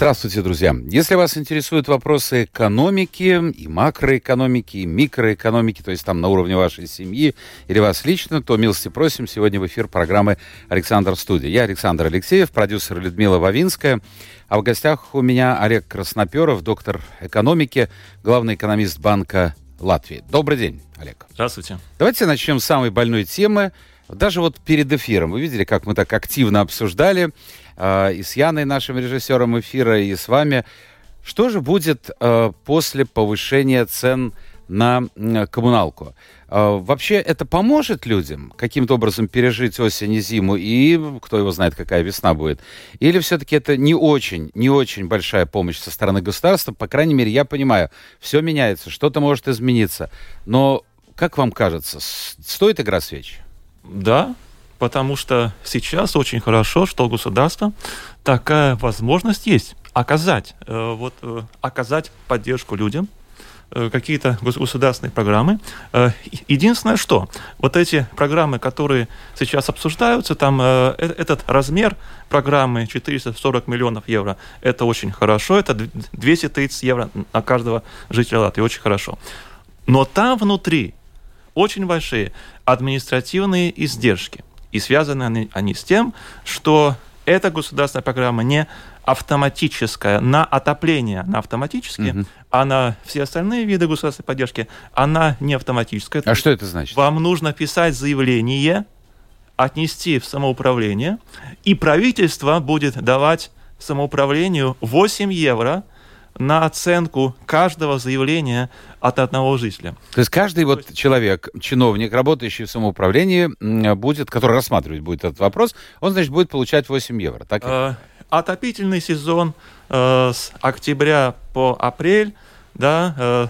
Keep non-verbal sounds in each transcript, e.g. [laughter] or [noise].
Здравствуйте, друзья. Если вас интересуют вопросы экономики, и макроэкономики, и микроэкономики, то есть там на уровне вашей семьи или вас лично, то милости просим сегодня в эфир программы «Александр Студия». Я Александр Алексеев, продюсер Людмила Вавинская, а в гостях у меня Олег Красноперов, доктор экономики, главный экономист Банка Латвии. Добрый день, Олег. Здравствуйте. Давайте начнем с самой больной темы. Даже вот перед эфиром, вы видели, как мы так активно обсуждали э, и с Яной, нашим режиссером эфира, и с вами. Что же будет э, после повышения цен на э, коммуналку? Э, вообще это поможет людям каким-то образом пережить осень и зиму, и кто его знает, какая весна будет? Или все-таки это не очень, не очень большая помощь со стороны государства? По крайней мере, я понимаю, все меняется, что-то может измениться. Но, как вам кажется, стоит игра свеч? Да, потому что сейчас очень хорошо, что у государства такая возможность есть оказать, э, вот, э, оказать поддержку людям, э, какие-то государственные программы. Единственное, что вот эти программы, которые сейчас обсуждаются, там этот размер программы 440 миллионов евро, это очень хорошо, это 230 евро на каждого жителя Латвии, очень хорошо. Но там внутри очень большие административные издержки. И связаны они, они с тем, что эта государственная программа не автоматическая на отопление, на автоматические, угу. а на все остальные виды государственной поддержки она не автоматическая. А что это значит? Вам нужно писать заявление, отнести в самоуправление, и правительство будет давать самоуправлению 8 евро на оценку каждого заявления от одного жителя. То есть каждый вот человек, чиновник, работающий в самоуправлении, будет, который рассматривать будет этот вопрос, он, значит, будет получать 8 евро, так? Э, отопительный сезон э, с октября по апрель, да, э,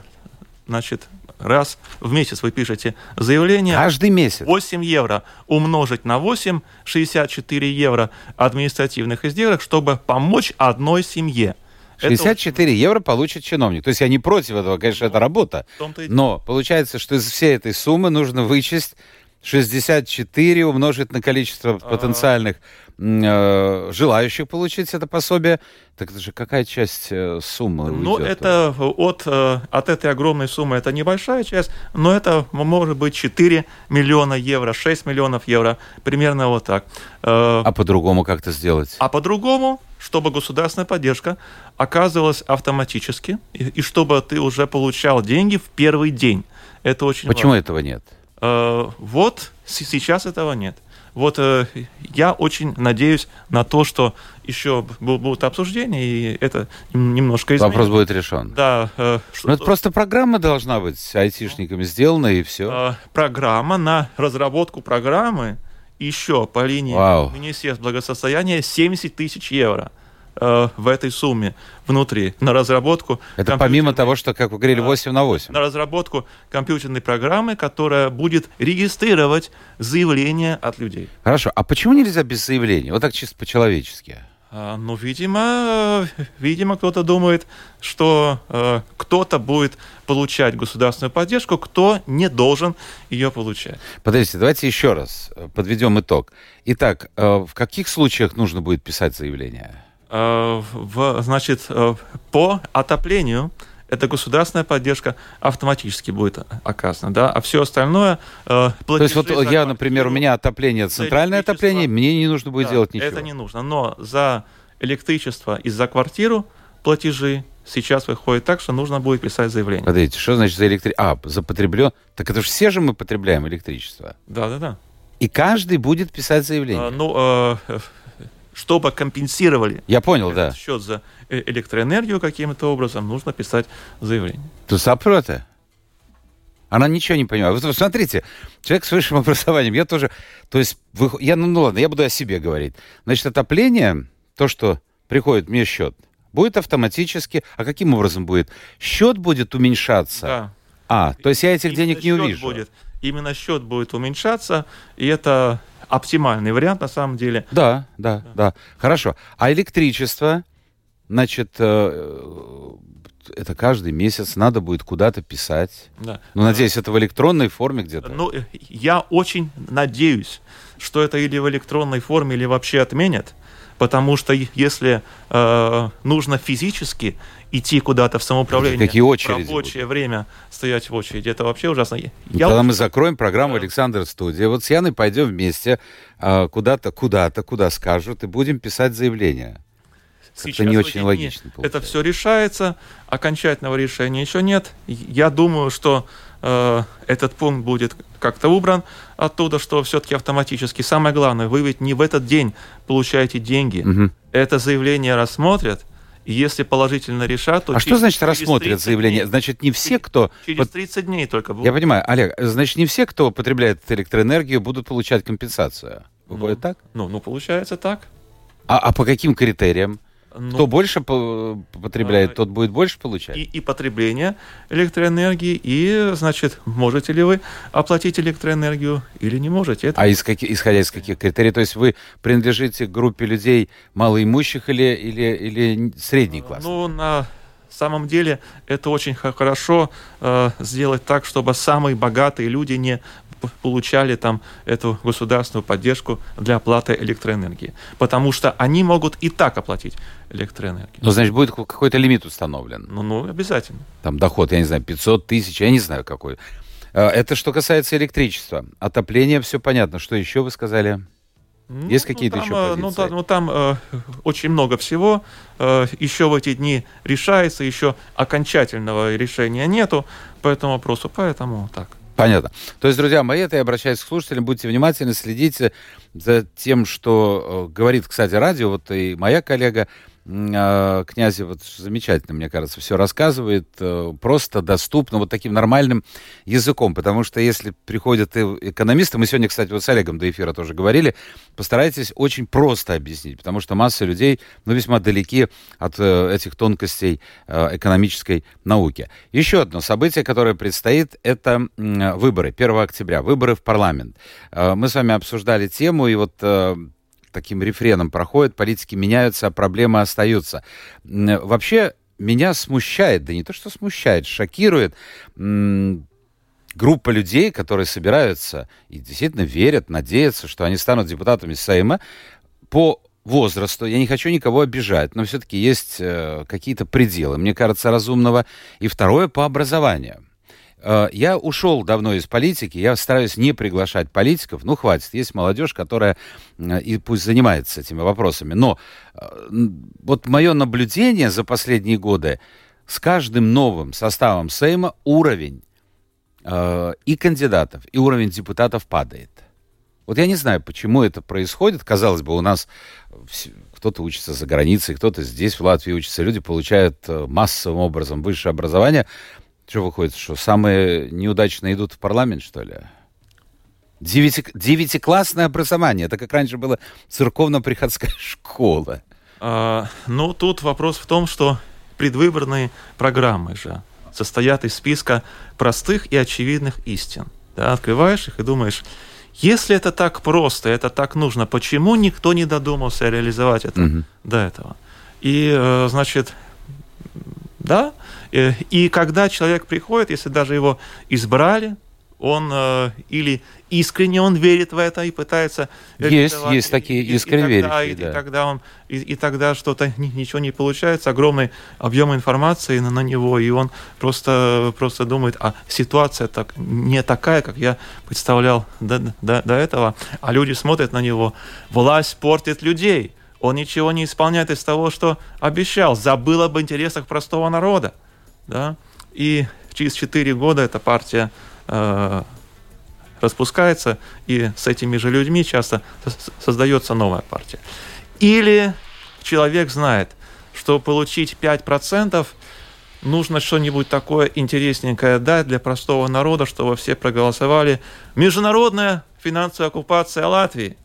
значит, раз в месяц вы пишете заявление. Каждый месяц? 8 евро умножить на 8, 64 евро административных издержек, чтобы помочь одной семье. 64 это... евро получит чиновник. То есть я не против этого, конечно, это работа. Но получается, что из всей этой суммы нужно вычесть 64 умножить на количество а. потенциальных э, желающих получить это пособие. Так это же какая часть э, суммы Ну, уйдет? это от, э, от этой огромной суммы это небольшая часть, но это может быть 4 миллиона евро, 6 миллионов евро, примерно вот так. Э, а по-другому как то сделать? А по-другому чтобы государственная поддержка оказывалась автоматически, и, и чтобы ты уже получал деньги в первый день. Это очень Почему важно. этого нет? Э, вот сейчас этого нет. Вот э, я очень надеюсь на то, что еще будут обсуждения, и это немножко изменится. Вопрос будет решен. Да. Э, что, ну, это просто программа должна быть с айтишниками сделана, и все. Э, программа на разработку программы еще по линии Вау. Министерства благосостояния 70 тысяч евро в этой сумме внутри на разработку... Это помимо того, что, как вы говорили, 8 на 8. На разработку компьютерной программы, которая будет регистрировать заявления от людей. Хорошо. А почему нельзя без заявления? Вот так чисто по-человечески. А, ну, видимо, видимо, кто-то думает, что э, кто-то будет получать государственную поддержку, кто не должен ее получать. Подождите, давайте еще раз э, подведем итог. Итак, э, в каких случаях нужно будет писать заявление? Э, в, значит, э, по отоплению эта государственная поддержка автоматически будет оказана, да, а все остальное э, То есть вот я, например, у меня отопление, центральное отопление, мне не нужно будет да, делать ничего. Это не нужно, но за электричество и за квартиру платежи сейчас выходит так, что нужно будет писать заявление. Подождите, что значит за электричество? А, за потреблен... Так это же все же мы потребляем электричество. Да, да, да. И каждый будет писать заявление. А, ну, э, чтобы компенсировали Я понял, да. счет за э, электроэнергию каким-то образом, нужно писать заявление. Ты сопрота? Она ничего не понимает. Вот смотрите, человек с высшим [laughs] образованием, я тоже, то есть, вы, я, ну, ну ладно, я буду о себе говорить. Значит, отопление, то, что приходит мне счет, будет автоматически, а каким образом будет? Счет будет уменьшаться. Да. А, то есть я этих денег не увижу. Будет. именно счет будет уменьшаться, и это оптимальный вариант на самом деле. Да, да, да. да. Хорошо. А электричество, значит, э, это каждый месяц надо будет куда-то писать. Да. Ну, надеюсь, это в электронной форме где-то. Ну, я очень надеюсь, что это или в электронной форме, или вообще отменят. Потому что если э, нужно физически идти куда-то в самоуправление, Какие очереди рабочее будут? время стоять в очереди, это вообще ужасно. Я Тогда очень... мы закроем программу Александр Студия. Вот с Яной пойдем вместе э, куда-то, куда-то, куда скажут, и будем писать заявление. Сейчас не очень логично. Получается. Это все решается, окончательного решения еще нет. Я думаю, что э, этот пункт будет как-то убран оттуда, что все-таки автоматически. Самое главное, вы ведь не в этот день получаете деньги. Угу. Это заявление рассмотрят, и если положительно решат, то... А через, что значит рассмотрят заявление? Дней. Значит, не все, кто... Через 30 дней только будут. Я понимаю, Олег, значит, не все, кто потребляет электроэнергию, будут получать компенсацию. Ну, так? Ну, ну, получается так. А, а по каким критериям? Ну, Кто больше потребляет, а, тот будет больше получать? И, и потребление электроэнергии, и, значит, можете ли вы оплатить электроэнергию или не можете. Это... А из каких, исходя из каких критерий? То есть вы принадлежите к группе людей малоимущих или, или, или средний класс? Ну, на самом деле это очень хорошо э, сделать так, чтобы самые богатые люди не получали там эту государственную поддержку для оплаты электроэнергии. Потому что они могут и так оплатить электроэнергию. Ну, значит, будет какой-то лимит установлен? Ну, ну, обязательно. Там доход, я не знаю, 500 тысяч, я не знаю какой. А, это что касается электричества. Отопление, все понятно. Что еще вы сказали? Ну, Есть ну, какие-то ну, еще позиции? Ну, там, ну, там э, очень много всего. Э, еще в эти дни решается, еще окончательного решения нету по этому вопросу. Поэтому так. Понятно. То есть, друзья мои, это я обращаюсь к слушателям, будьте внимательны, следите за тем, что э, говорит, кстати, радио, вот и моя коллега Князев вот замечательно, мне кажется, все рассказывает, э, просто доступно, вот таким нормальным языком, потому что если приходят экономисты, мы сегодня, кстати, вот с Олегом до эфира тоже говорили, постарайтесь очень просто объяснить, потому что масса людей, ну, весьма далеки от э, этих тонкостей э, экономической науки. Еще одно событие, которое предстоит, это выборы, 1 октября, выборы в парламент. Мы с вами обсуждали тему, и вот таким рефреном проходит, политики меняются, а проблемы остаются. Вообще, меня смущает, да не то, что смущает, шокирует группа людей, которые собираются и действительно верят, надеются, что они станут депутатами Сейма по возрасту. Я не хочу никого обижать, но все-таки есть э, какие-то пределы, мне кажется, разумного. И второе по образованию. Э, я ушел давно из политики, я стараюсь не приглашать политиков. Ну, хватит, есть молодежь, которая э, и пусть занимается этими вопросами. Но э, вот мое наблюдение за последние годы, с каждым новым составом Сейма уровень и кандидатов, и уровень депутатов падает. Вот я не знаю, почему это происходит. Казалось бы, у нас кто-то учится за границей, кто-то здесь, в Латвии учится. Люди получают массовым образом высшее образование. Что выходит, что самые неудачные идут в парламент, что ли? Девяти, девятиклассное образование. Это как раньше была церковно-приходская [laughs] школа. А, ну, тут вопрос в том, что предвыборные программы же состоят из списка простых и очевидных истин. Да, открываешь их и думаешь, если это так просто, это так нужно, почему никто не додумался реализовать это угу. до этого? И, э, значит, да, Э, и когда человек приходит, если даже его избрали, он э, или искренне он верит в это и пытается есть есть такие искренне и, тогда, верящие, и, да. и тогда он и, и тогда что-то ничего не получается огромный объем информации на, на него и он просто просто думает а ситуация так не такая как я представлял до, до, до этого а люди смотрят на него власть портит людей он ничего не исполняет из того что обещал забыл об интересах простого народа да, и через 4 года эта партия э, распускается, и с этими же людьми часто создается новая партия. Или человек знает, что получить 5% нужно что-нибудь такое интересненькое дать для простого народа, чтобы все проголосовали. Международная финансовая оккупация Латвии.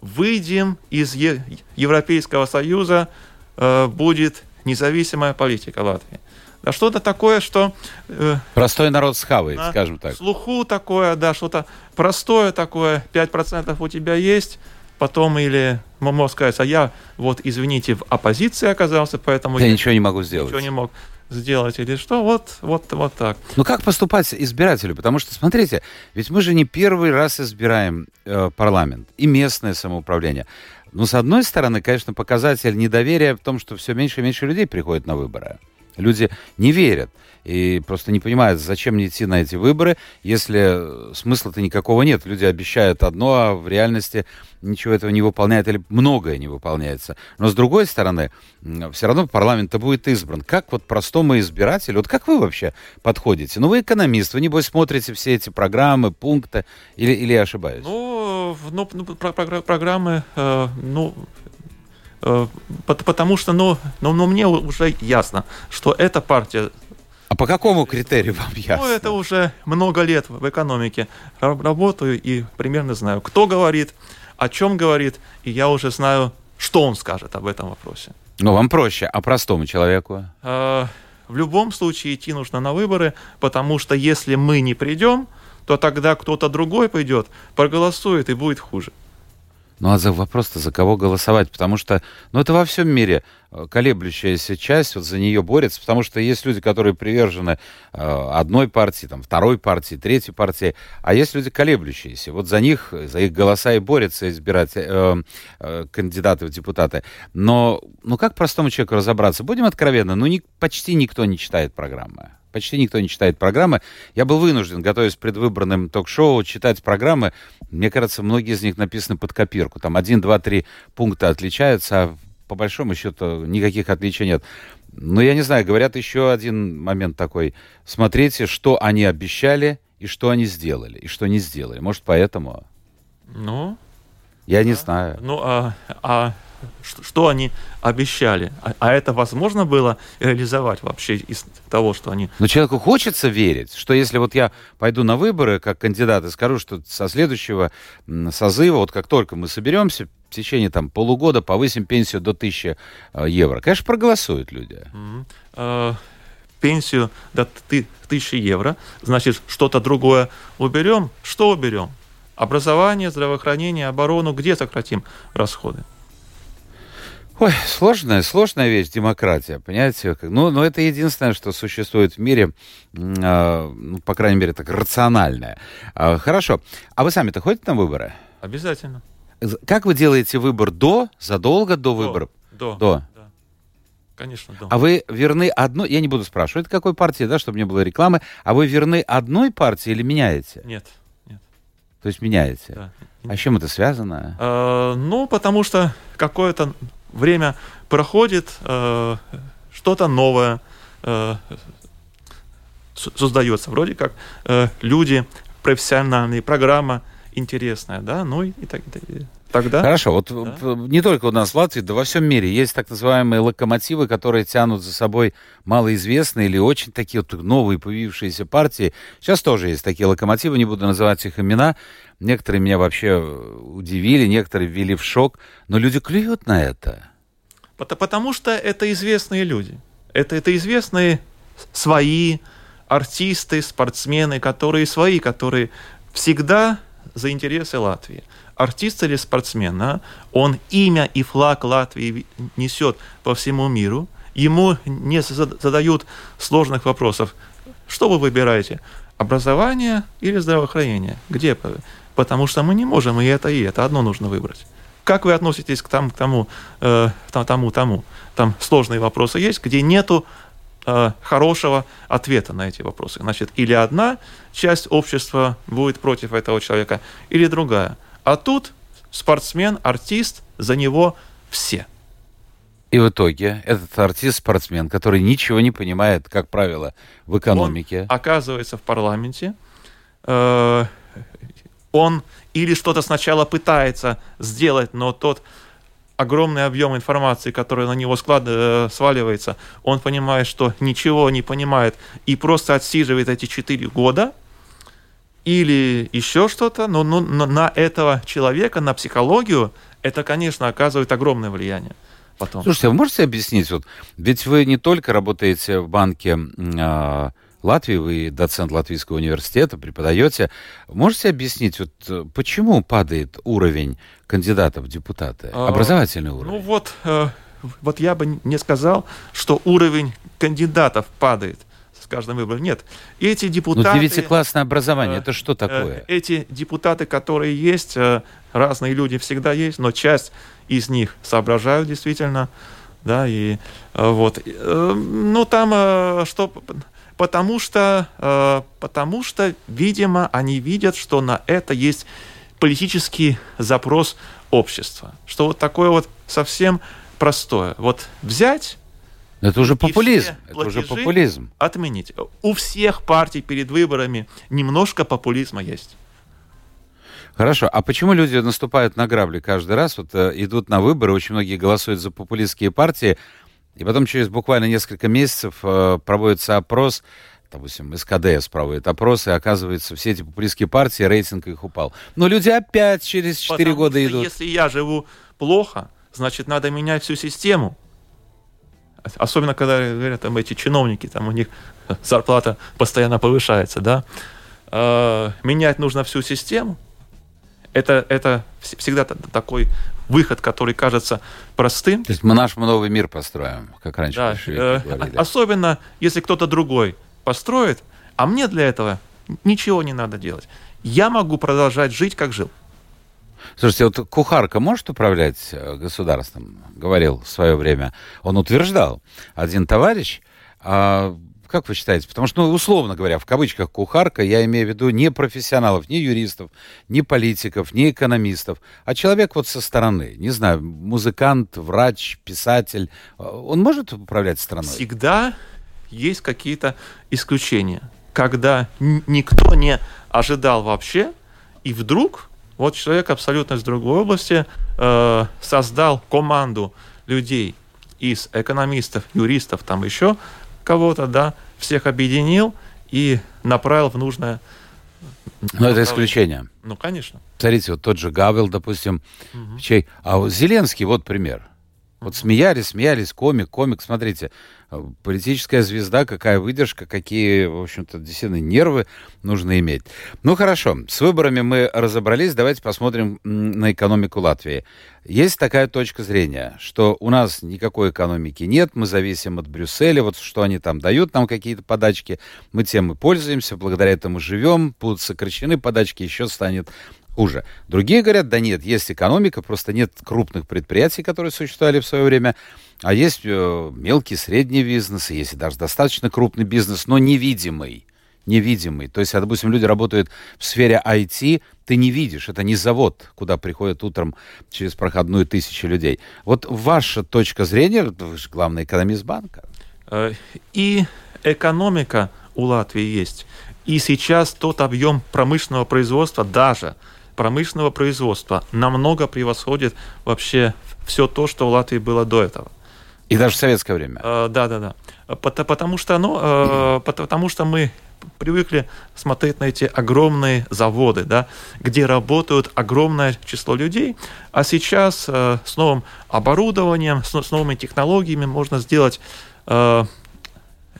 Выйдем из Европейского Союза, э, будет независимая политика Латвии. Да что-то такое, что... Э, Простой народ схавает, на скажем так. Слуху такое, да, что-то простое такое, 5% у тебя есть, потом или можно сказать, а я, вот, извините, в оппозиции оказался, поэтому... Я, я ничего не могу сделать. Ничего не мог сделать или что, вот, вот, вот так. Ну как поступать избирателю? Потому что, смотрите, ведь мы же не первый раз избираем э, парламент и местное самоуправление. Ну, с одной стороны, конечно, показатель недоверия в том, что все меньше и меньше людей приходят на выборы. Люди не верят и просто не понимают, зачем мне идти на эти выборы, если смысла-то никакого нет. Люди обещают одно, а в реальности ничего этого не выполняют или многое не выполняется. Но с другой стороны, все равно парламент-то будет избран. Как вот простому избирателю, вот как вы вообще подходите? Ну, вы экономист, вы, небось, смотрите все эти программы, пункты, или, или я ошибаюсь? Ну, ну про, про, программы, э, ну, Э, потому что, ну, ну, ну, мне уже ясно, что эта партия а по какому критерию вам ясно? Ну, это уже много лет в экономике работаю и примерно знаю, кто говорит, о чем говорит, и я уже знаю, что он скажет об этом вопросе. Ну, вам проще, а простому человеку? Э, в любом случае идти нужно на выборы, потому что если мы не придем, то тогда кто-то другой пойдет, проголосует и будет хуже. Ну а за вопрос-то за кого голосовать? Потому что, ну это во всем мире э, колеблющаяся часть, вот за нее борется, потому что есть люди, которые привержены э, одной партии, там, второй партии, третьей партии, а есть люди колеблющиеся. Вот за них, за их голоса и борются избирать э, э, кандидаты в депутаты. Но, ну как простому человеку разобраться? Будем откровенны, ну ни, почти никто не читает программы. Почти никто не читает программы. Я был вынужден, готовясь к предвыборным ток-шоу, читать программы. Мне кажется, многие из них написаны под копирку. Там один, два, три пункта отличаются, а по большому счету никаких отличий нет. Но я не знаю, говорят еще один момент такой. Смотрите, что они обещали и что они сделали, и что не сделали. Может, поэтому? Ну? Я да. не знаю. Ну, а, а что они обещали. А, а это возможно было реализовать вообще из того, что они... Но человеку хочется верить, что если вот я пойду на выборы как кандидат и скажу, что со следующего созыва, вот как только мы соберемся, в течение там полугода повысим пенсию до 1000 э, евро. Конечно, проголосуют люди. Mm-hmm. пенсию до 1000 евро, значит, что-то другое уберем. Что уберем? Образование, здравоохранение, оборону, где сократим расходы? Ой, сложная, сложная вещь демократия, понимаете? Ну, но это единственное, что существует в мире, э, ну, по крайней мере, так рациональное. Э, хорошо. А вы сами-то ходите на выборы? Обязательно. Как вы делаете выбор до, задолго до, до выборов? До. До. Да. Конечно, до. А вы верны одной, я не буду спрашивать, какой партии, да, чтобы не было рекламы, а вы верны одной партии или меняете? Нет. нет. То есть меняете? Да. А с чем это связано? Э, ну, потому что какое-то время проходит, э, что-то новое э, создается. Вроде как э, люди, профессиональные, программа интересная, да, ну и, и так далее. Тогда... Хорошо, вот да? не только у нас в Латвии, да во всем мире есть так называемые локомотивы, которые тянут за собой малоизвестные или очень такие вот новые появившиеся партии. Сейчас тоже есть такие локомотивы, не буду называть их имена. Некоторые меня вообще удивили, некоторые ввели в шок, но люди клюют на это. Потому что это известные люди. Это, это известные свои артисты, спортсмены, которые свои, которые всегда за интересы Латвии артист или спортсмен, а, он имя и флаг Латвии несет по всему миру, ему не задают сложных вопросов. Что вы выбираете? Образование или здравоохранение? Где? Потому что мы не можем и это, и это. Одно нужно выбрать. Как вы относитесь к, там, к тому, э, тому, тому? Там сложные вопросы есть, где нету э, хорошего ответа на эти вопросы. Значит, или одна часть общества будет против этого человека, или другая. А тут спортсмен, артист, за него все. И в итоге этот артист-спортсмен, который ничего не понимает, как правило, в экономике. Он оказывается в парламенте. Э, он или что-то сначала пытается сделать, но тот огромный объем информации, который на него склад, э, сваливается, он понимает, что ничего не понимает и просто отсиживает эти четыре года – или еще что-то, но, но, но на этого человека, на психологию, это, конечно, оказывает огромное влияние. потом. Слушайте, а вы можете объяснить, вот, ведь вы не только работаете в банке э, Латвии, вы доцент Латвийского университета, преподаете. Можете объяснить, вот, почему падает уровень кандидатов в депутаты? А, Образовательный уровень. Ну вот, э, вот я бы не сказал, что уровень кандидатов падает каждым выбором. Нет, эти Ну, депутаты... девятиклассное образование, э, это что э, такое? Эти депутаты, которые есть, э, разные люди всегда есть, но часть из них соображают действительно, да, и вот. Ну, там что... Потому что, потому что, видимо, они видят, что на это есть политический запрос общества. Что вот такое вот совсем простое. Вот взять Это уже популизм. Это уже популизм. отменить. У всех партий перед выборами немножко популизма есть. Хорошо. А почему люди наступают на грабли каждый раз? Вот э, идут на выборы, очень многие голосуют за популистские партии, и потом через буквально несколько месяцев э, проводится опрос, допустим, СКДС проводит опрос, и оказывается, все эти популистские партии, рейтинг их упал. Но люди опять через 4 Потому года что идут. Если я живу плохо, значит, надо менять всю систему. Особенно, когда говорят, там эти чиновники, там у них зарплата постоянно повышается, да. Э, менять нужно всю систему. Это, это вс- всегда та- такой выход, который кажется простым. То есть мы наш новый мир построим, как раньше Да, э, говорили. а- особенно, если кто-то другой построит, а мне для этого ничего не надо делать. Я могу продолжать жить, как жил. Слушайте, вот кухарка может управлять э, государством? Говорил в свое время. Он утверждал. Один товарищ, а, как вы считаете? Потому что, ну, условно говоря, в кавычках кухарка, я имею в виду не профессионалов, не юристов, не политиков, не экономистов, а человек вот со стороны. Не знаю, музыкант, врач, писатель. Э, Он может управлять страной? Всегда есть какие-то исключения, когда никто не ожидал вообще, и вдруг вот человек абсолютно из другой области э, создал команду людей из экономистов, юристов, там еще кого-то, да, всех объединил и направил в нужное. Но это направление. исключение. Ну, конечно. Смотрите, вот тот же Гавел, допустим, Мгм. чей... А вот Зеленский, вот пример. Вот смеялись, смеялись, комик, комик, смотрите, э, политическая звезда, какая выдержка, какие, в общем-то, действительно нервы нужно иметь. Ну, хорошо, с выборами мы разобрались, давайте посмотрим на экономику Латвии. Есть такая точка зрения, что у нас никакой экономики нет, мы зависим от Брюсселя, вот что они там дают нам какие-то подачки, мы тем и пользуемся, благодаря этому живем, будут сокращены подачки, еще станет хуже. Другие говорят, да нет, есть экономика, просто нет крупных предприятий, которые существовали в свое время, а есть э, мелкий, средний бизнес, и есть даже достаточно крупный бизнес, но невидимый. Невидимый. То есть, а, допустим, люди работают в сфере IT, ты не видишь, это не завод, куда приходят утром через проходную тысячи людей. Вот ваша точка зрения, вы же главный экономист банка. Э, И экономика у Латвии есть. И сейчас тот объем промышленного производства, даже промышленного производства, намного превосходит вообще все то, что у Латвии было до этого. И даже в советское время. Э, Да, да, да. Пот- Потому что, ну, пот- потому что мы привыкли смотреть на эти огромные заводы, да, где работают огромное число людей, а сейчас э, с новым оборудованием, с, с новыми технологиями можно сделать э,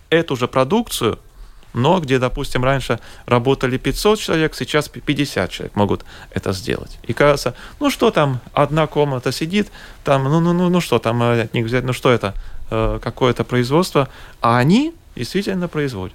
эту же продукцию, но где, допустим, раньше работали 500 человек, сейчас 50 человек могут это сделать. И кажется, ну что там, одна комната сидит, там, ну, ну, ну, ну что там э, от них взять, ну что это, э, какое-то производство, а они действительно производят.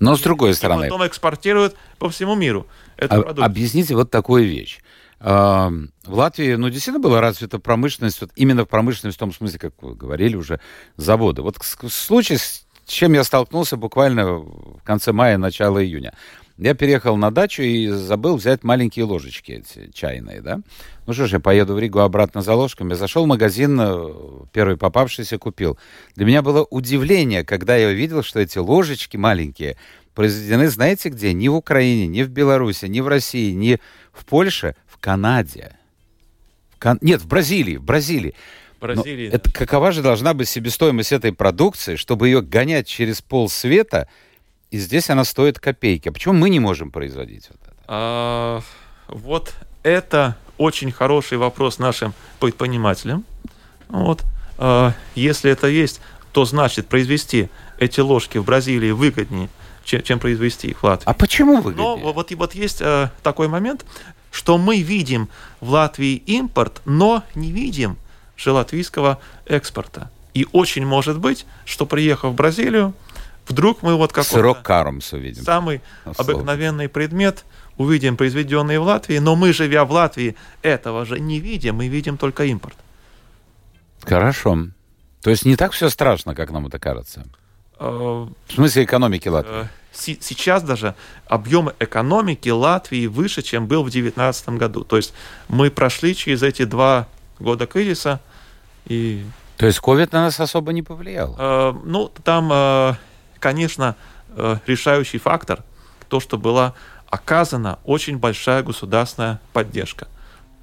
Но с другой И стороны, потом экспортируют по всему миру эту А- продукцию. Объясните вот такую вещь. А, В Латвии, ну, действительно была развита промышленность, вот именно промышленность в том смысле, как вы говорили уже, заводы. Вот случай, с чем я столкнулся буквально в конце мая, начало июня. Я переехал на дачу и забыл взять маленькие ложечки эти чайные, да. Ну что ж, я поеду в Ригу обратно за ложками. Зашел в магазин, э, первый попавшийся купил. Для меня было удивление, когда я увидел, что эти ложечки маленькие произведены, знаете где? Не в Украине, не в Беларуси, не в России, не в Польше, в Канаде. В Кан- Нет, в Бразилии, в Бразилии. Но Бразилии. это какова же должна быть себестоимость этой продукции, чтобы ее гонять через пол света, и здесь она стоит копейки. А почему мы не можем производить вот это? А, вот это очень хороший вопрос нашим предпринимателям. Вот. э, если это есть, то значит произвести эти ложки в Бразилии выгоднее, чем, чем произвести их в Латвии. А почему выгоднее? Но вот, вот есть э, такой момент, что мы видим в Латвии импорт, но не видим же латвийского экспорта. И очень может быть, что приехав в Бразилию, вдруг мы вот какой-то... Сырок карумс увидим. Самый обыкновенный предмет увидим, произведенный в Латвии, но мы, живя в Латвии, этого же не видим, мы видим только импорт. Хорошо. То есть не так все страшно, как нам это кажется? Э, в смысле экономики Латвии? Э, сейчас даже объем экономики Латвии выше, чем был в 2019 году. То есть мы прошли через эти два года кризиса и... То есть ковид на нас особо не повлиял? Э, ну, там, э, конечно, э, решающий фактор то, что была оказана очень большая государственная поддержка.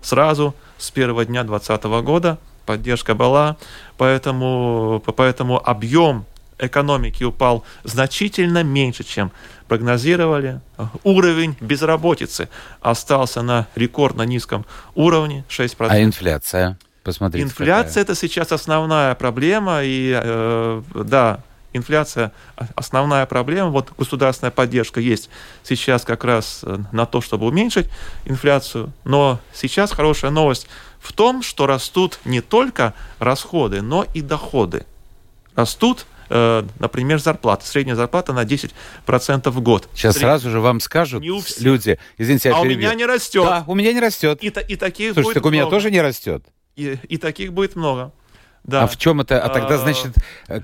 Сразу с первого дня 2020 года поддержка была, поэтому, поэтому объем экономики упал значительно меньше, чем прогнозировали. Уровень безработицы остался на рекордно низком уровне 6%. А инфляция? Посмотрите. Инфляция какая. это сейчас основная проблема, и э, да, инфляция основная проблема. Вот государственная поддержка есть сейчас как раз э, на то, чтобы уменьшить инфляцию. Но сейчас хорошая новость в том, что растут не только расходы, но и доходы. Растут например, зарплата. Средняя зарплата на 10% в год. Сейчас Сред... сразу же вам скажут люди, извините, я А перебью. у меня не растет. Да, у меня не растет. И, и таких Слушай, будет так у меня тоже не растет. И, и таких будет много. Да. А в чем это? А тогда, а. значит,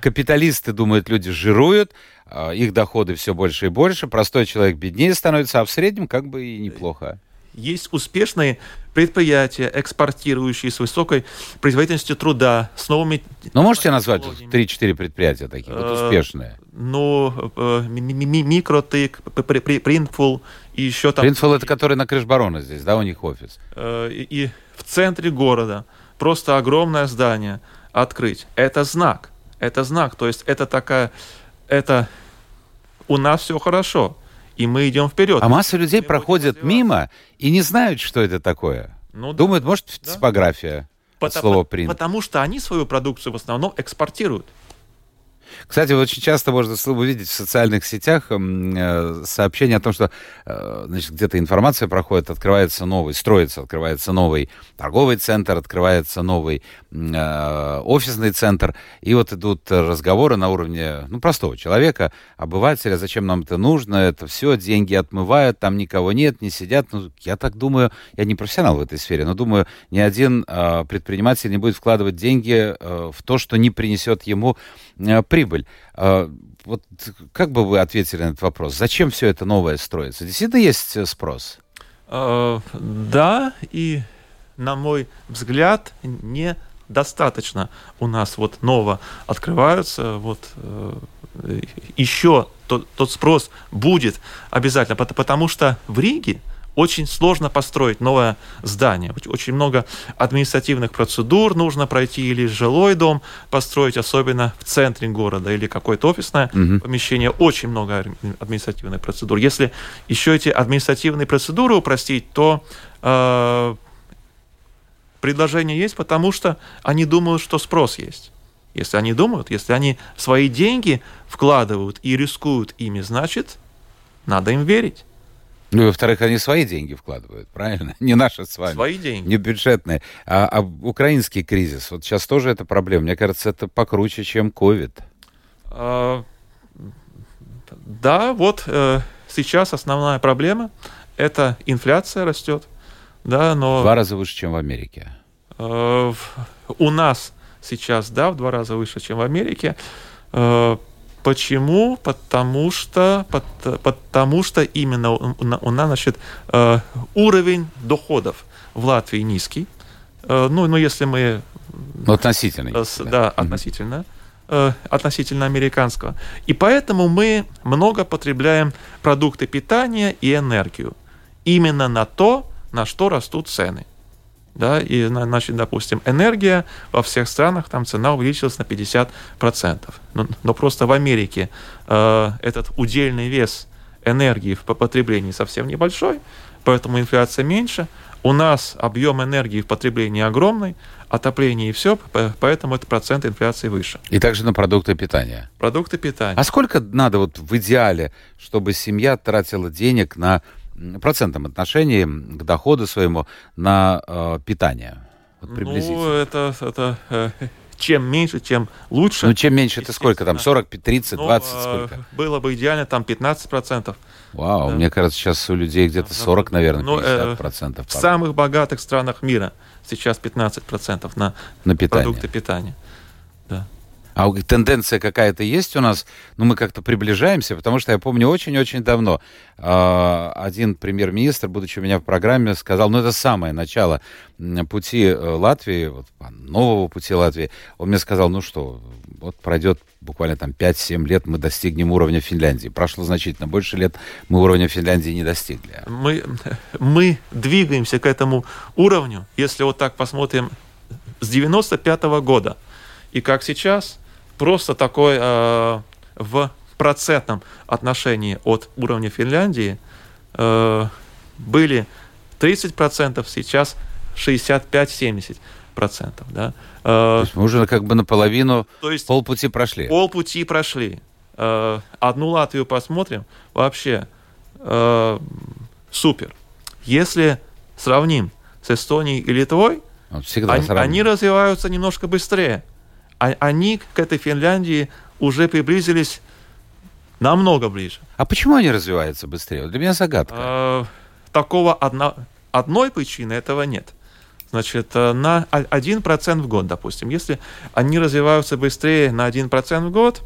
капиталисты думают, люди жируют, а их доходы все больше и больше, простой человек беднее становится, а в среднем как бы и неплохо. Есть успешные предприятия, экспортирующие с высокой производительностью труда, с новыми... Ну, можете назвать 3-4 предприятия такие, вот э, успешные? Ну, э, Микротык, Принтфул и еще там... Принтфул это который на Крышбарона здесь, да, у них офис? Э, и в центре города просто огромное здание открыть. Это знак. Это знак. То есть это такая... Это у нас все хорошо и мы идем вперед. А масса людей проходят мимо и не знают, что это такое. Ну, Думают, да. может, да. типография. Потому, слово принт. Потому что они свою продукцию в основном экспортируют. Кстати, очень часто можно увидеть в социальных сетях э, сообщение о том, что э, значит, где-то информация проходит, открывается новый, строится, открывается новый торговый центр, открывается новый э, офисный центр, и вот идут разговоры на уровне ну, простого человека, обывателя, зачем нам это нужно, это все, деньги отмывают, там никого нет, не сидят. Ну, я так думаю, я не профессионал в этой сфере, но думаю, ни один предприниматель не будет вкладывать деньги в то, что не принесет ему прибыль. А, вот как бы вы ответили на этот вопрос? Зачем все это новое строится? Действительно есть э, спрос? А, да, и на мой взгляд, недостаточно у нас вот ново открываются, вот э, еще тот, тот спрос будет обязательно, потому что в Риге очень сложно построить новое здание. Очень много административных процедур нужно пройти, или жилой дом построить, особенно в центре города, или какое-то офисное угу. помещение. Очень много административных процедур. Если еще эти административные процедуры упростить, то э, предложение есть, потому что они думают, что спрос есть. Если они думают, если они свои деньги вкладывают и рискуют ими, значит, надо им верить. Ну и во-вторых, они свои деньги вкладывают, правильно? [laughs] Не наши с вами. Свои деньги. Не бюджетные. А, а украинский кризис, вот сейчас тоже это проблема. Мне кажется, это покруче, чем ковид. А, да, вот э, сейчас основная проблема – это инфляция растет. Да, но... Два раза выше, чем в Америке. Э, у нас сейчас, да, в два раза выше, чем в Америке. Э, Почему? Потому что, потому что именно у, у нас значит, э, уровень доходов в Латвии низкий. Э, ну, ну, если мы... Ну, относительно. Да, да относительно. Э, относительно американского. И поэтому мы много потребляем продукты питания и энергию. Именно на то, на что растут цены да, и, значит, допустим, энергия во всех странах, там цена увеличилась на 50%. Но, но просто в Америке э, этот удельный вес энергии в потреблении совсем небольшой, поэтому инфляция меньше, У нас объем энергии в потреблении огромный, отопление и все, поэтому этот процент инфляции выше. И также на продукты питания. Продукты питания. А сколько надо вот в идеале, чтобы семья тратила денег на процентном отношении к доходу своему на э, питание? Вот приблизительно. Ну, это, это э, чем меньше, тем лучше. Ну, чем меньше, это сколько там? 40, 30, 20, ну, сколько? Было бы идеально там 15%. Вау, да. мне кажется, сейчас у людей где-то 40, наверное, 50%. Ну, э, в самых богатых странах мира сейчас 15% на, на питание. продукты питания. А тенденция какая-то есть у нас? Ну, мы как-то приближаемся, потому что я помню очень-очень давно э, один премьер-министр, будучи у меня в программе, сказал, ну, это самое начало пути э, Латвии, вот, нового пути Латвии. Он мне сказал, ну что, вот пройдет буквально там 5-7 лет, мы достигнем уровня Финляндии. Прошло значительно больше лет, мы уровня Финляндии не достигли. Мы, мы двигаемся к этому уровню, если вот так посмотрим, с 95 -го года. И как сейчас, просто такой э, в процентном отношении от уровня Финляндии э, были 30%, сейчас 65-70%. Да? Э, то есть мы уже как бы наполовину, то есть полпути прошли. Полпути прошли. Э, одну Латвию посмотрим, вообще э, супер. Если сравним с Эстонией и Литвой, всегда они, они развиваются немножко быстрее они к этой Финляндии уже приблизились намного ближе. А почему они развиваются быстрее? Для меня загадка. А, такого одно, одной причины этого нет. Значит, э, на 1% в год, допустим. Если они развиваются быстрее на 1% в год,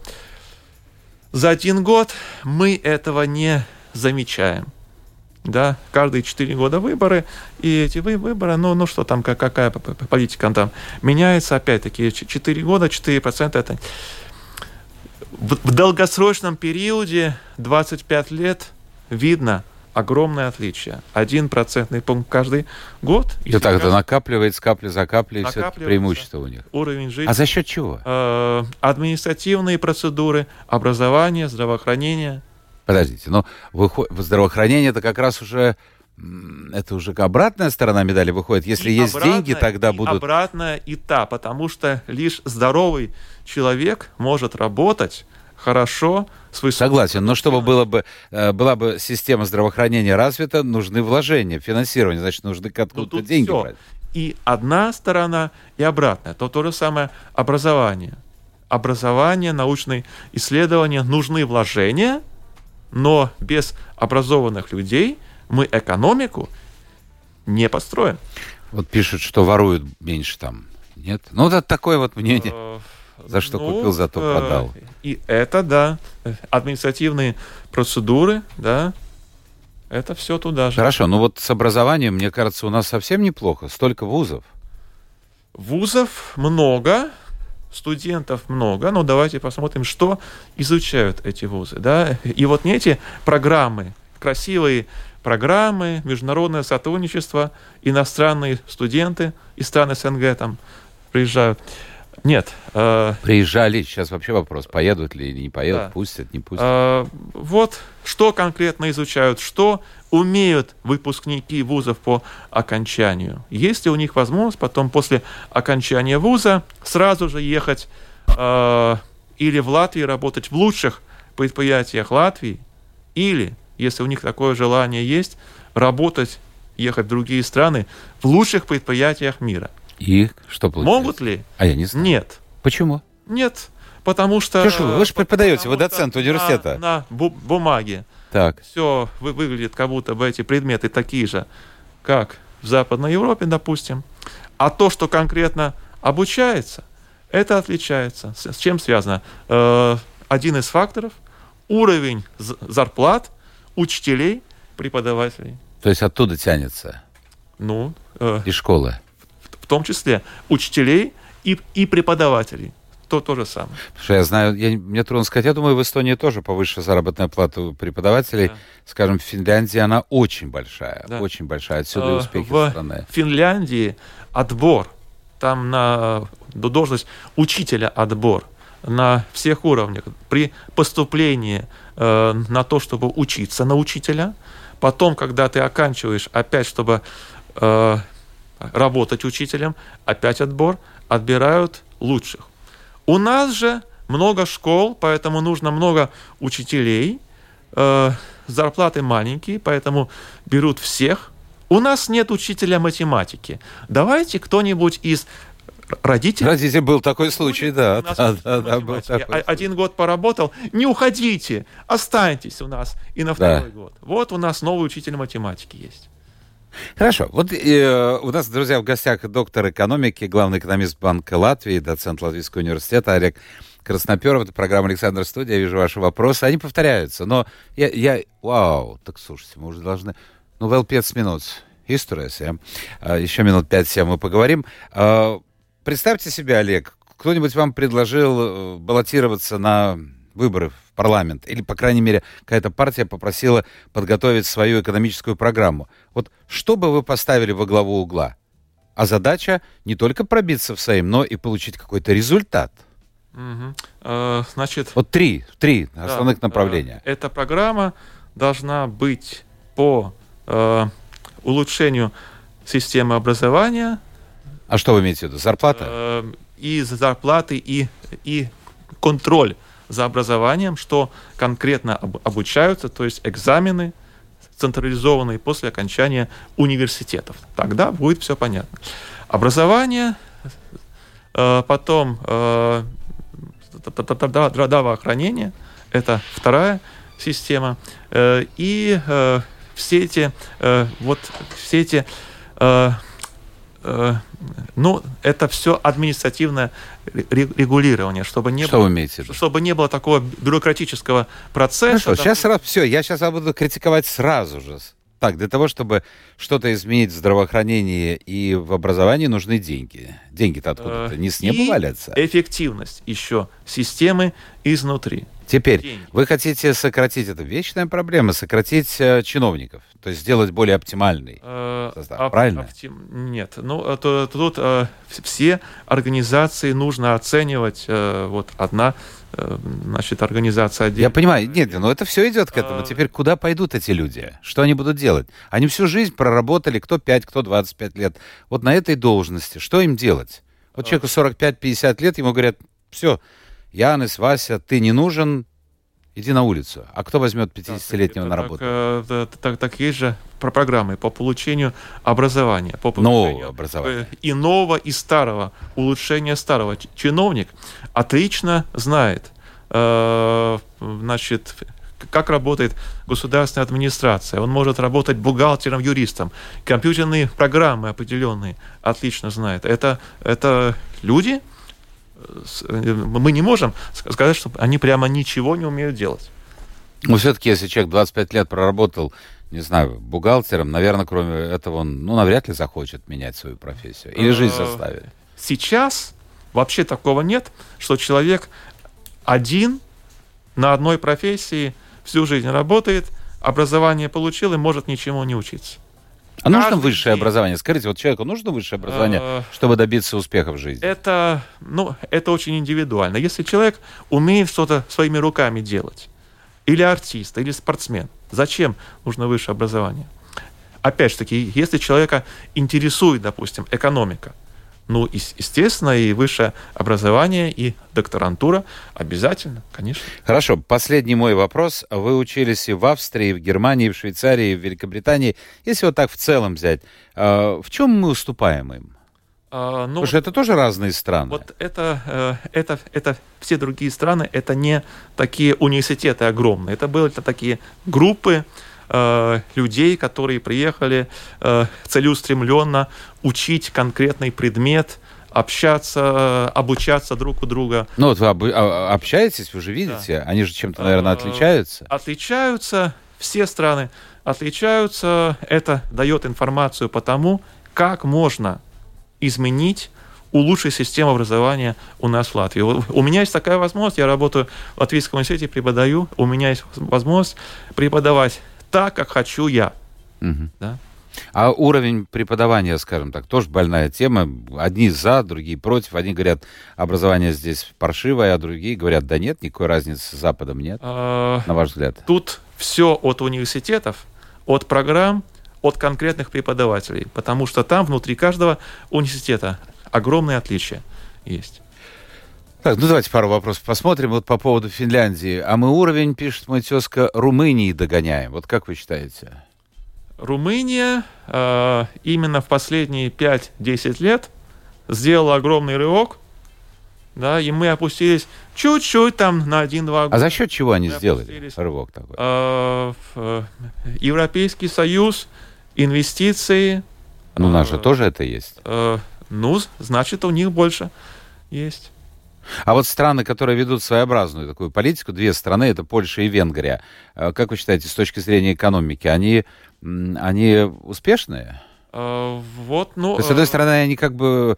за один год мы этого не замечаем да, каждые 4 года выборы, и эти выборы, ну, ну что там, какая политика там меняется, опять-таки, 4 года, 4% это... В долгосрочном периоде, 25 лет, видно огромное отличие. Один процентный пункт каждый год. И так это накапливается капля за каплей, все преимущество у них. Уровень жизни. А за счет чего? Э, административные процедуры, образование, здравоохранение – Подождите, но выход... здравоохранение это как раз уже это уже обратная сторона медали выходит. Если и есть обратно, деньги, тогда будут... обратная и та, потому что лишь здоровый человек может работать хорошо, с высокой... Согласен, но чтобы было бы, э, была бы система здравоохранения развита, нужны вложения, финансирование, значит, нужны откуда-то ну, деньги все. брать. И одна сторона, и обратная. То то же самое образование. Образование, научные исследования, нужны вложения – но без образованных людей мы экономику не построим. Вот пишут, что воруют меньше там. Нет? Ну, это такое вот мнение. Э, за что ну, купил, зато э, продал. И это, да. Административные процедуры, да. Это все туда же. Хорошо, ну вот с образованием, мне кажется, у нас совсем неплохо. Столько вузов. Вузов много, студентов много, но давайте посмотрим, что изучают эти вузы. Да? И вот не эти программы, красивые программы, международное сотрудничество, иностранные студенты из стран СНГ там приезжают. Нет. Э, Приезжали, сейчас вообще вопрос, поедут ли или не поедут, да. пустят, не пустят. Э, вот что конкретно изучают, что умеют выпускники вузов по окончанию. Есть ли у них возможность потом после окончания вуза сразу же ехать э, или в Латвии работать в лучших предприятиях Латвии, или, если у них такое желание есть, работать, ехать в другие страны в лучших предприятиях мира. И что получается? Могут ли? А я не знаю. Нет. Почему? Нет, потому что... Что вы же преподаете, вы доцент университета. На, на бу- бумаге так. Все вы, выглядит, как будто бы эти предметы такие же, как в Западной Европе, допустим. А то, что конкретно обучается, это отличается. С, с чем связано? Э, один из факторов – уровень зарплат учителей, преподавателей. То есть оттуда тянется? Ну. Э, Из школы? Том числе учителей и, и преподавателей то то же самое. Что я знаю, я, мне трудно сказать, я думаю, в Эстонии тоже повыше заработная плата преподавателей. Да. Скажем, в Финляндии она очень большая, да. очень большая. Отсюда и э, успехи в страны. В Финляндии отбор, там на должность учителя отбор на всех уровнях. При поступлении э, на то, чтобы учиться на учителя, потом, когда ты оканчиваешь, опять, чтобы э, работать учителем, опять отбор, отбирают лучших. У нас же много школ, поэтому нужно много учителей, э, зарплаты маленькие, поэтому берут всех. У нас нет учителя математики. Давайте кто-нибудь из родителей... Родитель был такой случай, да. да, да, да был такой Один год поработал, не уходите, останьтесь у нас и на второй да. год. Вот у нас новый учитель математики есть. Хорошо. Вот э, у нас, друзья, в гостях доктор экономики, главный экономист Банка Латвии, доцент Латвийского университета Олег Красноперов. Это программа «Александр Студия». Я вижу ваши вопросы. Они повторяются. Но я... я... Вау! Так, слушайте, мы уже должны... Ну, vēl 5 минут. История, а, Еще минут 5-7 мы поговорим. А, представьте себе, Олег, кто-нибудь вам предложил э, баллотироваться на выборы в парламент, или, по крайней мере, какая-то партия попросила подготовить свою экономическую программу. Вот что бы вы поставили во главу угла? А задача не только пробиться в Сейм, но и получить какой-то результат. Угу. Э, значит... Вот три, три основных да, направления. Э, эта программа должна быть по э, улучшению системы образования. А что вы имеете в виду? Зарплата? Э, и зарплаты, и, и контроль за образованием, что конкретно обучаются, то есть экзамены централизованные после окончания университетов. Тогда будет все понятно. Образование, э, потом э, здравоохранение, это вторая система, э, и все эти вот все эти ну, это все административное регулирование, чтобы не что было, вы имеете чтобы не было такого бюрократического процесса. Хорошо, сейчас сразу, все, я сейчас буду критиковать сразу же. Так, для того, чтобы что-то изменить в здравоохранении и в образовании, нужны деньги. Деньги-то откуда-то не с неба валятся. эффективность еще системы изнутри. Теперь, деньги. вы хотите сократить, это вечная проблема, сократить э, чиновников, то есть сделать более оптимальный э, состав, оп- правильно? Оптим... Нет, ну, э, то, тут э, все организации нужно оценивать, э, вот одна э, значит, организация отдельно. Я понимаю, нет, но это все идет к этому. Теперь куда пойдут эти люди? Что они будут делать? Они всю жизнь проработали, кто 5, кто 25 лет. Вот на этой должности. Что им делать? Вот человеку 45-50 лет, ему говорят, все, Янис, Вася, ты не нужен, иди на улицу. А кто возьмет 50-летнего на работу? Так, так, так, так есть же про программы по получению образования. По получению нового образования. И нового, и старого. Улучшение старого. Чиновник отлично знает, э, значит, как работает государственная администрация. Он может работать бухгалтером, юристом. Компьютерные программы определенные отлично знает. Это, это люди, мы не можем сказать, что они прямо ничего не умеют делать. Но все-таки, если человек 25 лет проработал, не знаю, бухгалтером, наверное, кроме этого, он, ну, навряд ли захочет менять свою профессию. Или жизнь э, заставит. Сейчас вообще такого нет, что человек один на одной профессии всю жизнь работает, образование получил и может ничему не учиться. А нужно высшее день. образование? Скажите, вот человеку нужно высшее образование, э, чтобы добиться успеха в жизни? Это, ну, это очень индивидуально. Если человек умеет что-то своими руками делать, или артист, или спортсмен, зачем нужно высшее образование? Опять же таки, если человека интересует, допустим, экономика, ну, естественно, и высшее образование, и докторантура обязательно, конечно. Хорошо. Последний мой вопрос. Вы учились и в Австрии, и в Германии, и в Швейцарии, и в Великобритании. Если вот так в целом взять, а, в чем мы уступаем им? А, ну, Потому что это тоже разные страны. Вот это, э, это, это все другие страны, это не такие университеты огромные. Это были такие группы, э, людей, которые приехали э, целеустремленно учить конкретный предмет, общаться, обучаться друг у друга. Ну вот вы об, а, общаетесь, вы же видите, да. они же чем-то, наверное, э, отличаются. Отличаются, все страны отличаются. Это дает информацию по тому, как можно изменить улучшить систему образования у нас в Латвии. У меня есть такая возможность, я работаю в Латвийском университете, преподаю, у меня есть возможность преподавать так, как хочу я. Угу. Да? А уровень преподавания, скажем так, тоже больная тема. Одни за, другие против. Одни говорят, образование здесь паршивое, а другие говорят, да нет, никакой разницы с Западом нет, а, на ваш взгляд. Тут все от университетов, от программ, от конкретных преподавателей, потому что там внутри каждого университета огромные отличия есть. Так, ну давайте пару вопросов посмотрим. Вот по поводу Финляндии. А мы уровень, пишет мой тезка, Румынии догоняем. Вот как вы считаете? Румыния э, именно в последние 5-10 лет сделала огромный рывок, да, и мы опустились чуть-чуть там на 1-2 года. А за счет чего они Мы сделали опустились. рывок такой? Э, э, Европейский Союз, инвестиции, Ну, у нас же э, тоже это есть. э, ну, значит, у них больше есть. А вот страны, которые ведут своеобразную такую политику, две страны, это Польша и Венгрия. Э, Как вы считаете, с точки зрения экономики, они, они успешные? Э, вот, ну... То есть, с одной э, стороны, они как бы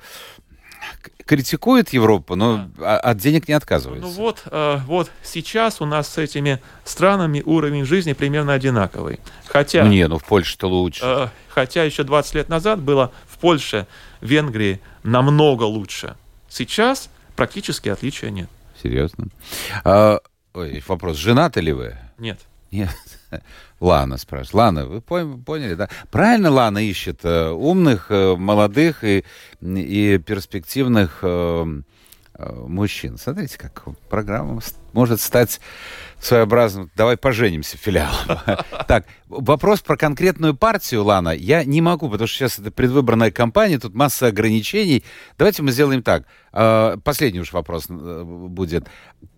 критикуют Европу, но а- от денег не отказываются. Ну вот, вот сейчас у нас с этими странами уровень жизни примерно одинаковый. Хотя, не, ну в Польше-то лучше. хотя еще 20 лет назад было в Польше, Венгрии намного лучше. Сейчас практически отличия нет. Серьезно? А, ой, вопрос, женаты ли вы? Нет. Нет. [laughs] Лана спрашивает. Лана, вы пон- поняли, да? Правильно Лана ищет э, умных, э, молодых и, и перспективных э, мужчин. Смотрите, как программа может стать своеобразным. Давай поженимся филиалом. [laughs] Так, вопрос про конкретную партию, Лана, я не могу, потому что сейчас это предвыборная кампания, тут масса ограничений. Давайте мы сделаем так. Э, Последний уж вопрос э, будет.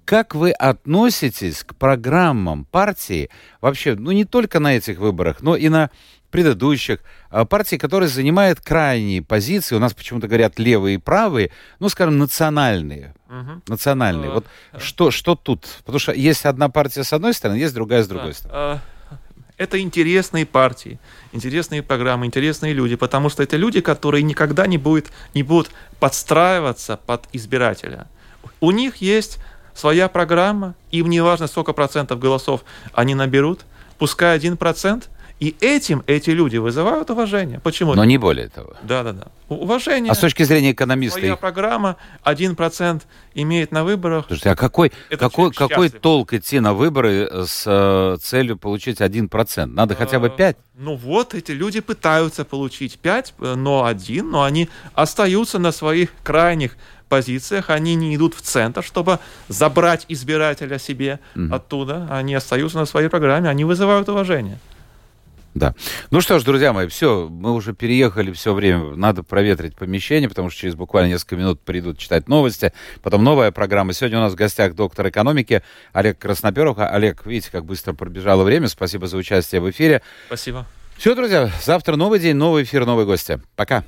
Как вы относитесь к программам партии вообще, ну не только на этих выборах, но и на предыдущих а, партий, которые занимают крайние позиции, у нас почему-то говорят левые и правые, ну, скажем, национальные. Мгм. Национальные. Вот что, что тут? Потому что есть одна партия с одной стороны, есть другая с другой Да, стороны. э, Это интересные партии, интересные программы, интересные люди, потому что это люди, которые никогда не, будет, не будут подстраиваться под избирателя. У них есть своя программа, им не важно, сколько процентов голосов они наберут, пускай один процент, и этим эти люди вызывают уважение. Почему? Но не более того. Да, да, да. Уважение. А с точки зрения экономиста, Своя их- программа, один процент имеет на выборах. Слушайте, а какой, Это какой, какой толк идти на выборы с э, целью получить 1%? Надо хотя бы Э, 5%. Ну вот, эти люди пытаются получить 5, э, но один, но они остаются на своих крайних позициях, они не идут в центр, чтобы забрать избирателя себе оттуда, они остаются на своей программе, они вызывают уважение. Да. Ну что ж, друзья мои, все, мы уже переехали все время. Надо проветрить помещение, потому что через буквально несколько минут придут читать новости. Потом новая программа. Сегодня у нас в гостях доктор экономики Олег Красноперов. Олег, видите, как быстро пробежало время. Спасибо за участие в эфире. Спасибо. Все, друзья, завтра новый день, новый эфир, новые гости. Пока.